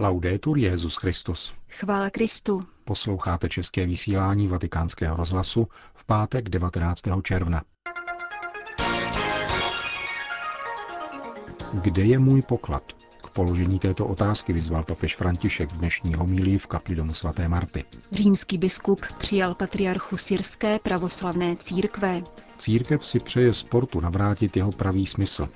Laudetur Jezus Christus. Chvála Kristu. Posloucháte české vysílání Vatikánského rozhlasu v pátek 19. června. Kde je můj poklad? K položení této otázky vyzval papež František v dnešní homílii v kapli domu svaté Marty. Římský biskup přijal patriarchu syrské pravoslavné církve. Církev si přeje sportu navrátit jeho pravý smysl,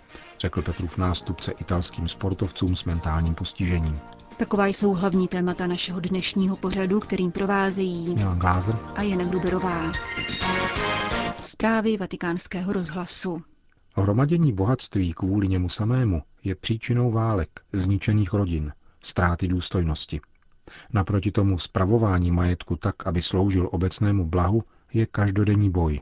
řekl Petrův nástupce italským sportovcům s mentálním postižením. Taková jsou hlavní témata našeho dnešního pořadu, kterým provázejí Milan Glázer a Jana Gruberová. Zprávy vatikánského rozhlasu. Hromadění bohatství kvůli němu samému je příčinou válek, zničených rodin, ztráty důstojnosti. Naproti tomu spravování majetku tak, aby sloužil obecnému blahu, je každodenní boj.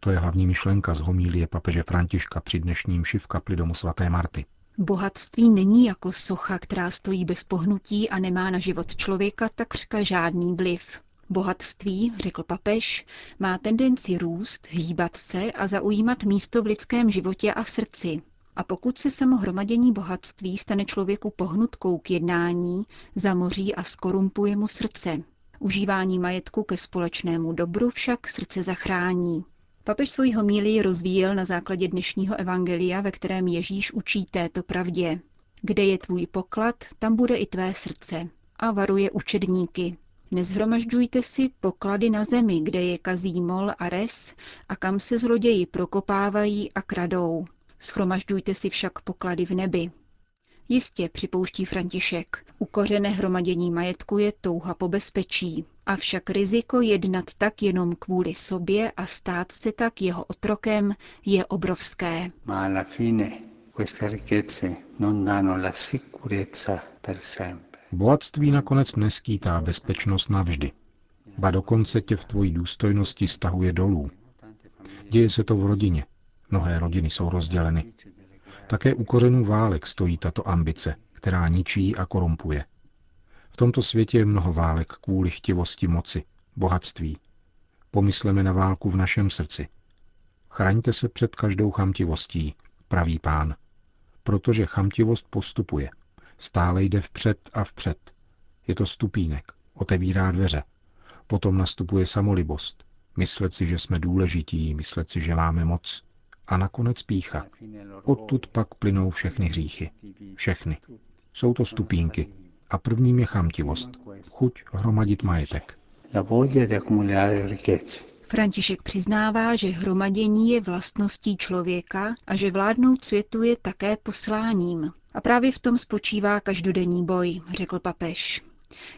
To je hlavní myšlenka z homílie papeže Františka při dnešním šiv kapli domu svaté Marty. Bohatství není jako socha, která stojí bez pohnutí a nemá na život člověka takřka žádný vliv. Bohatství, řekl papež, má tendenci růst, hýbat se a zaujímat místo v lidském životě a srdci. A pokud se samo hromadění bohatství stane člověku pohnutkou k jednání, zamoří a skorumpuje mu srdce. Užívání majetku ke společnému dobru však srdce zachrání. Papež svoji homílii rozvíjel na základě dnešního evangelia, ve kterém Ježíš učí této pravdě. Kde je tvůj poklad, tam bude i tvé srdce. A varuje učedníky. Nezhromažďujte si poklady na zemi, kde je kazí mol a res a kam se zloději prokopávají a kradou. Schromažďujte si však poklady v nebi. Jistě, připouští František, ukořené hromadění majetku je touha po bezpečí, avšak riziko jednat tak jenom kvůli sobě a stát se tak jeho otrokem je obrovské. Ma alla fine queste ricchezze non danno la sicurezza per sempre. Bohatství nakonec neskýtá bezpečnost navždy. Ba dokonce tě v tvojí důstojnosti stahuje dolů. Děje se to v rodině. Mnohé rodiny jsou rozděleny. Také u kořenů válek stojí tato ambice, která ničí a korumpuje. V tomto světě je mnoho válek kvůli chtivosti moci, bohatství. Pomysleme na válku v našem srdci. Chraňte se před každou chamtivostí, praví pán, protože chamtivost postupuje. Stále jde vpřed a vpřed. Je to stupínek, otevírá dveře. Potom nastupuje samolibost. Myslet si, že jsme důležití, myslet si, že máme moc. A nakonec pícha. Odtud pak plynou všechny hříchy. Všechny. Jsou to stupínky. A prvním je chamtivost. Chuť hromadit majetek. František přiznává, že hromadění je vlastností člověka a že vládnout světu je také posláním. A právě v tom spočívá každodenní boj, řekl papež.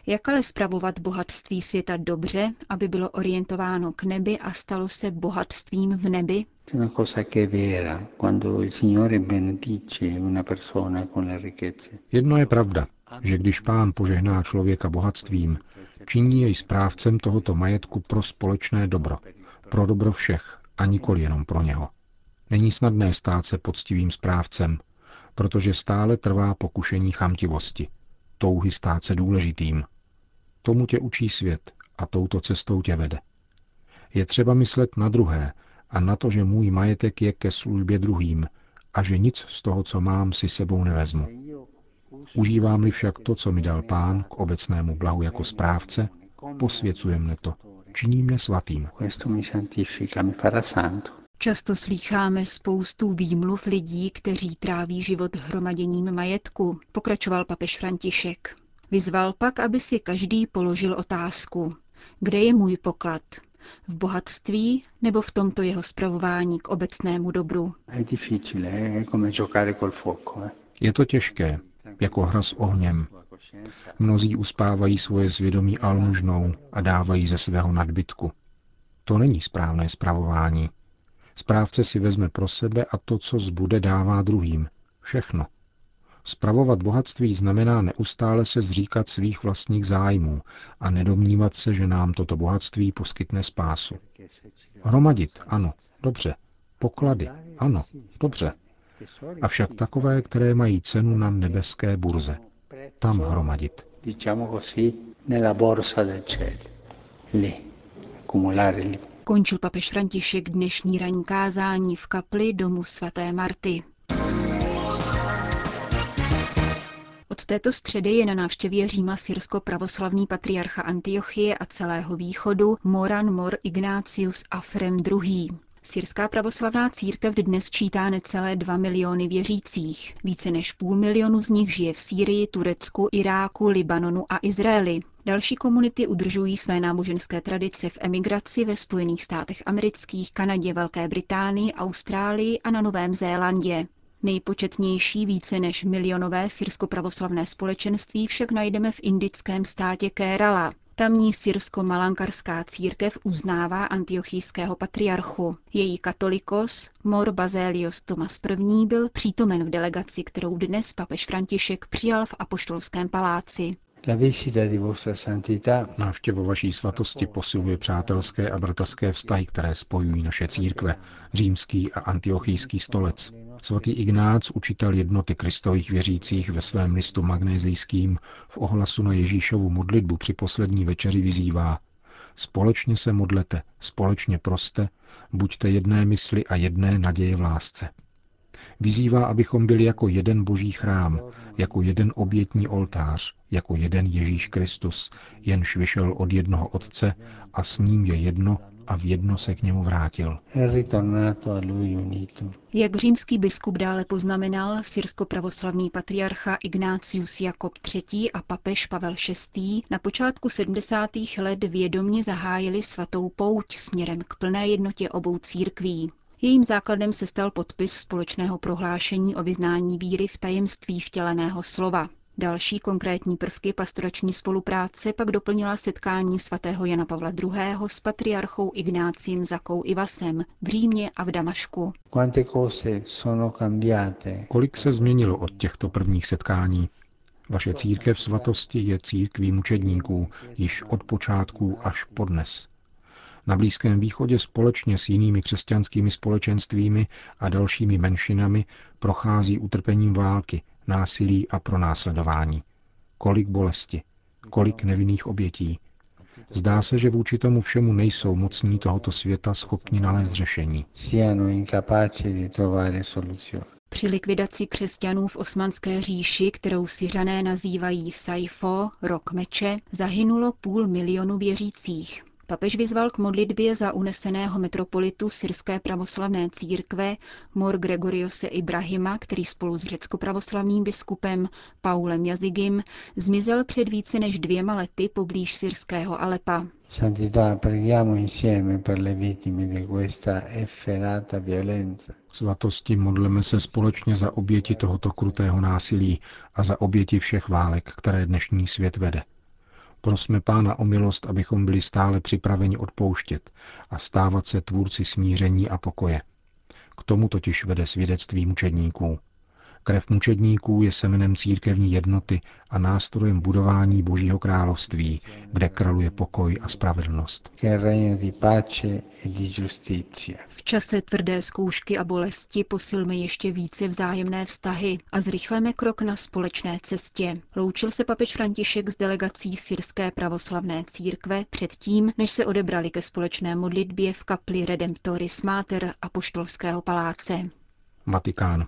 Jak ale spravovat bohatství světa dobře, aby bylo orientováno k nebi a stalo se bohatstvím v nebi? C'è una cosa che è vera, quando il Signore benedice una persona con le ricchezze. Jedno je pravda, že když pán požehná člověka bohatstvím, činí jej správcem tohoto majetku pro společné dobro, pro dobro všech a nikoli jenom pro něho. Není snadné stát se poctivým správcem, protože stále trvá pokušení chamtivosti, touhy stát se důležitým. Tomu tě učí svět a touto cestou tě vede. Je třeba myslet na druhé a na to, že můj majetek je ke službě druhým a že nic z toho, co mám, si sebou nevezmu. Užívám-li však to, co mi dal pán k obecnému blahu jako správce, posvěcuje mne to, činí mne svatým. Questo mi santifica, mi farà santo. Často slýcháme spoustu výmluv lidí, kteří tráví život hromaděním majetku, pokračoval papež František. Vyzval pak, aby si každý položil otázku. Kde je můj poklad? V bohatství nebo v tomto jeho spravování k obecnému dobru? È difficile, è come giocare col fuoco. Eh? Je to těžké, jako hra s ohněm. Mnozí uspávají svoje svědomí almužnou a dávají ze svého nadbytku. To není správné spravování. Správce si vezme pro sebe a to, co zbude, dává druhým. Všechno. Spravovat bohatství znamená neustále se zříkat svých vlastních zájmů a nedomnívat se, že nám toto bohatství poskytne spásu. Hromadit, ano, dobře. Poklady, ano, dobře. Avšak takové, které mají cenu na nebeské burze. Tam hromadit. Diciamo così, nella borsa del cielo. Lì, accumulare lì. Končil papež František dnešní ranní kázání v kapli domu svaté Marty. Od této středy je na návštěvě Říma syrsko-pravoslavný patriarcha Antiochie a celého východu Moran Mor Ignatius Afrem II. Syrská pravoslavná církev dnes čítá necelé 2 miliony věřících. Více než půl milionu z nich žije v Sýrii, Turecku, Iráku, Libanonu a Izraeli. Další komunity udržují své náboženské tradice v emigraci ve Spojených státech amerických, Kanadě, Velké Británii, Austrálii a na Novém Zélandě. Nejpočetnější více než milionové syrsko-pravoslavné společenství však najdeme v indickém státě Kérala. Tamní syrsko-malankarská církev uznává antiochijského patriarchu. Její katolikos, Mor Bazelios Tomas I. byl přítomen v delegaci, kterou dnes papež František přijal v Apoštolském paláci. Návštěva vaší svatosti posiluje přátelské a bratrské vztahy, které spojují naše církve, římský a antiochijský stolec. Svatý Ignác, učitel jednoty kristových věřících ve svém listu magnézijským v ohlasu na Ježíšovu modlitbu při poslední večeři vyzývá Společně se modlete, společně proste, buďte jedné mysli a jedné naděje v lásce. Vyzývá, abychom byli jako jeden boží chrám, jako jeden obětní oltář, jako jeden Ježíš Kristus, jenž vyšel od jednoho Otce a s ním je jedno a v jedno se k němu vrátil. Jak římský biskup dále poznamenal, syrsko-pravoslavný patriarcha Ignácius Jakob III. a papež Pavel VI. na počátku 70. let vědomně zahájili svatou pouť směrem k plné jednotě obou církví. Jejím základem se stal podpis společného prohlášení o vyznání víry v tajemství vtěleného slova. Další konkrétní prvky pastorační spolupráce pak doplnila setkání svatého Jana Pavla II. s patriarchou Ignácím Zakou Ivasem v Římě a v Damašku. Kolik se změnilo od těchto prvních setkání? Vaše církev svatosti je církví mučedníků, již od počátků až po dnes. Na Blízkém východě společně s jinými křesťanskými společenstvími a dalšími menšinami prochází utrpením války, násilí a pronásledování. Kolik bolesti, kolik nevinných obětí. Zdá se, že vůči tomu všemu nejsou mocní tohoto světa schopni nalézt řešení. Při likvidaci křesťanů v osmanské říši, kterou syřané nazývají Saifo, rok meče, zahynulo půl milionu věřících. Papež vyzval k modlitbě za uneseného metropolitu syrské pravoslavné církve Mor Gregoriose Ibrahima, který spolu s řecko-pravoslavným biskupem Paulem Jazigim zmizel před více než dvěma lety poblíž syrského Alepa. Svatosti modleme se společně za oběti tohoto krutého násilí a za oběti všech válek, které dnešní svět vede. Prosme Pána o milost, abychom byli stále připraveni odpouštět a stávat se tvůrci smíření a pokoje. K tomu totiž vede svědectví mučedníků. Krev mučedníků je semenem církevní jednoty a nástrojem budování Božího království, kde kraluje pokoj a spravedlnost. E v čase tvrdé zkoušky a bolesti posilme ještě více vzájemné vztahy a zrychleme krok na společné cestě. Loučil se papež František s delegací syrské pravoslavné církve předtím, než se odebrali ke společné modlitbě v kapli Redemptoris Mater a poštolského paláce. Vatikán.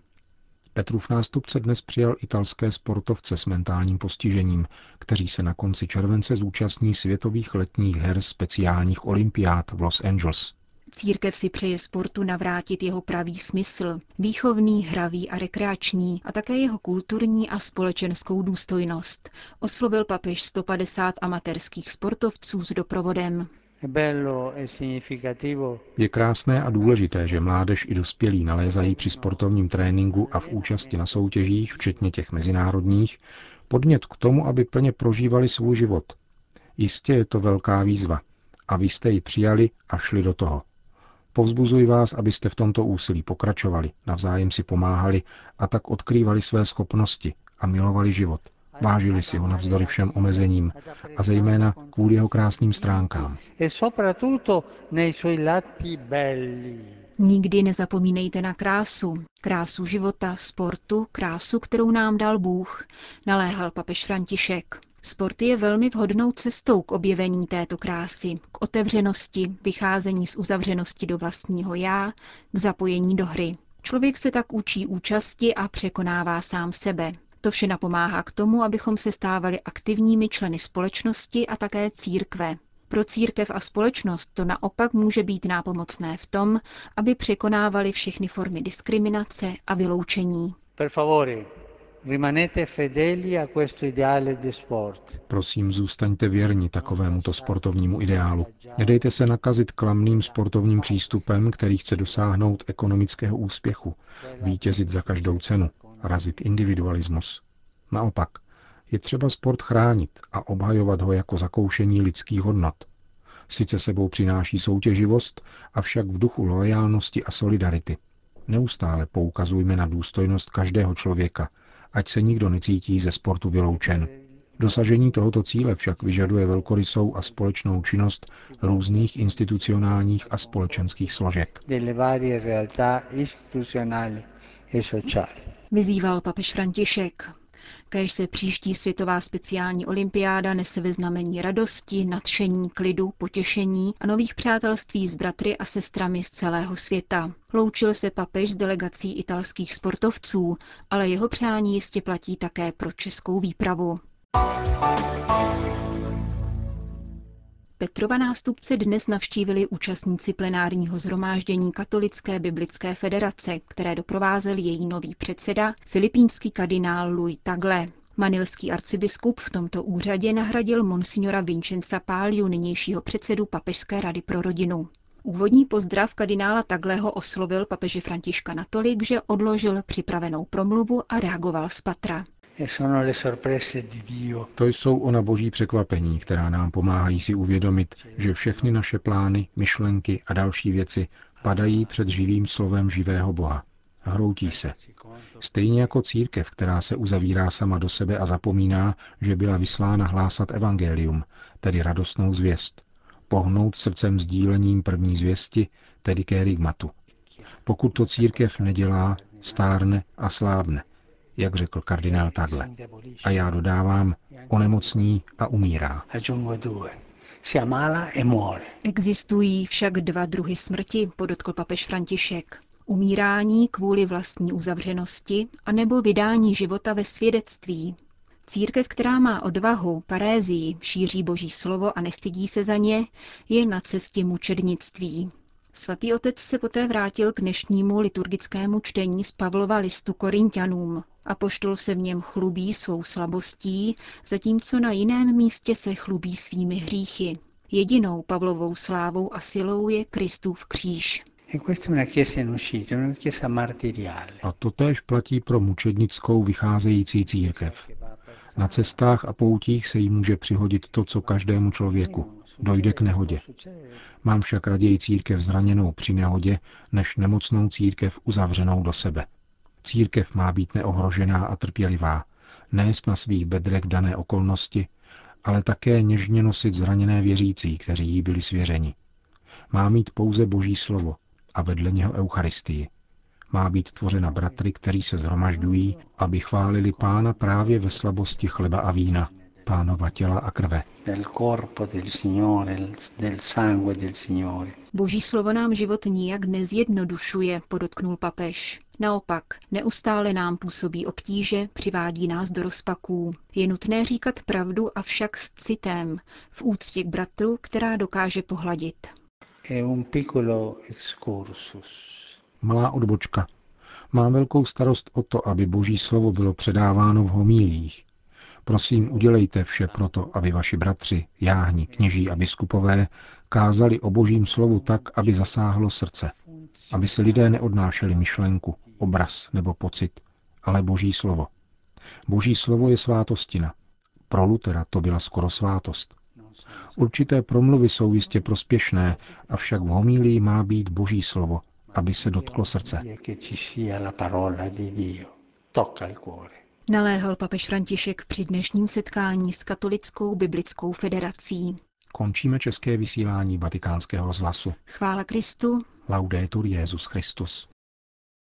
Petrův nástupce dnes přijal italské sportovce s mentálním postižením, kteří se na konci července zúčastní světových letních her speciálních olympiád v Los Angeles. Církev si přeje sportu navrátit jeho pravý smysl, výchovný, hravý a rekreační, a také jeho kulturní a společenskou důstojnost. Oslovil papež 150 amatérských sportovců s doprovodem. Je krásné a důležité, že mládež i dospělí nalézají při sportovním tréninku a v účasti na soutěžích, včetně těch mezinárodních, podnět k tomu, aby plně prožívali svůj život. Jistě je to velká výzva. A vy jste ji přijali a šli do toho. Povzbuzuji vás, abyste v tomto úsilí pokračovali, navzájem si pomáhali a tak odkrývali své schopnosti a milovali život – Vážili si ho navzdory všem omezením a zejména kvůli jeho krásným stránkám. E Nikdy nezapomínejte na krásu. Krásu života, sportu, krásu, kterou nám dal Bůh, naléhal papež František. Sport je velmi vhodnou cestou k objevení této krásy, k otevřenosti, vycházení z uzavřenosti do vlastního já, k zapojení do hry. Člověk se tak učí účasti a překonává sám sebe. To vše napomáhá k tomu, abychom se stávali aktivními členy společnosti a také církve. Pro církev a společnost to naopak může být nápomocné v tom, aby překonávali všechny formy diskriminace a vyloučení. Per favore, rimanete fedeli a questo ideale di sport. Prosím, zůstaňte věrni takovémuto sportovnímu ideálu. Nedejte se nakazit klamným sportovním přístupem, který chce dosáhnout ekonomického úspěchu, vítězit za každou cenu, razit individualismus. Naopak, je třeba sport chránit a obhajovat ho jako zakoušení lidských hodnot. Sice sebou přináší soutěživost, avšak v duchu loajálnosti a solidarity. Neustále poukazujme na důstojnost každého člověka, ať se nikdo necítí ze sportu vyloučen. Dosažení tohoto cíle však vyžaduje velkorysou a společnou činnost různých institucionálních a společenských složek. Vyzýval papež František. Kéž se příští světová speciální olympiáda nese ve znamení radosti, nadšení, klidu, potěšení a nových přátelství s bratry a sestrami z celého světa. Loučil se papež s delegací italských sportovců, ale jeho přání jistě platí také pro českou výpravu. Petrova nástupce dnes navštívili účastníci plenárního zhromáždění Katolické biblické federace, které doprovázel její nový předseda, filipínský kardinál Louis Tagle. Manilský arcibiskup v tomto úřadě nahradil monsignora Vincenza Páliu, nynějšího předsedu Papežské rady pro rodinu. Úvodní pozdrav kardinála Tagleho oslovil papeže Františka natolik, že odložil připravenou promluvu a reagoval z patra. E. To jsou ona boží překvapení, která nám pomáhají si uvědomit, že všechny naše plány, myšlenky a další věci padají před živým slovem živého Boha. Hroutí se. Stejně jako církev, která se uzavírá sama do sebe a zapomíná, že byla vyslána hlásat evangelium, tedy radostnou zvěst. Pohnout srdcem sdílením první zvěsti, tedy kérigmatu. Pokud to církev nedělá, stárne a slábne, jak řekl kardinál Tagle. A já dodávám, onemocní a umírá. E muore. Existují však dva druhy smrti, podotkl papež František. Umírání kvůli vlastní uzavřenosti anebo vydání života ve svědectví. Církev, která má odvahu, parézii, šíří boží slovo a nestydí se za ně, je na cestě mučednictví. Svatý otec se poté vrátil k dnešnímu liturgickému čtení z Pavlova listu Korintianům. Apoštol se v něm chlubí svou slabostí, zatímco na jiném místě se chlubí svými hříchy. Jedinou Pavlovou slávou a silou je Kristův kříž. E. A to též platí pro mučednickou vycházející církev. Na cestách a poutích se jí může přihodit to, co každému člověku. Dojde k nehodě. Mám však raději církev zraněnou při nehodě, než nemocnou církev uzavřenou do sebe. Církev má být neohrožená a trpělivá, nést na svých bedrech dané okolnosti, ale také něžně nosit zraněné věřící, kteří jí byli svěřeni. Má mít pouze Boží slovo a vedle něho Eucharistii. Má být tvořena bratry, kteří se zhromažďují, aby chválili pána právě ve slabosti chleba a vína, pánova těla a krve. Del corpo del Signore, del sangue del Signore. Boží slovo nám život nijak nezjednodušuje, podotknul papež. Naopak, neustále nám působí obtíže, přivádí nás do rozpaků. Je nutné říkat pravdu, avšak s citem, v úctě k bratru, která dokáže pohladit. È un piccolo excursus. Malá odbočka. Mám velkou starost o to, aby Boží slovo bylo předáváno v homílích. Prosím, udělejte vše proto, aby vaši bratři, jáhni, kněží a biskupové kázali o Božím slovu tak, aby zasáhlo srdce. Aby si lidé neodnášeli myšlenku, obraz nebo pocit, ale Boží slovo. Boží slovo je svátostina. Pro Lutera to byla skoro svátost. Určité promluvy jsou jistě prospěšné, avšak v homílii má být Boží slovo, aby se dotklo srdce. Il cuore. Naléhal papež František při dnešním setkání s Katolickou biblickou federací. Končíme české vysílání vatikánského rozhlasu. Chvála Kristu, Laudetur Jezus Christus.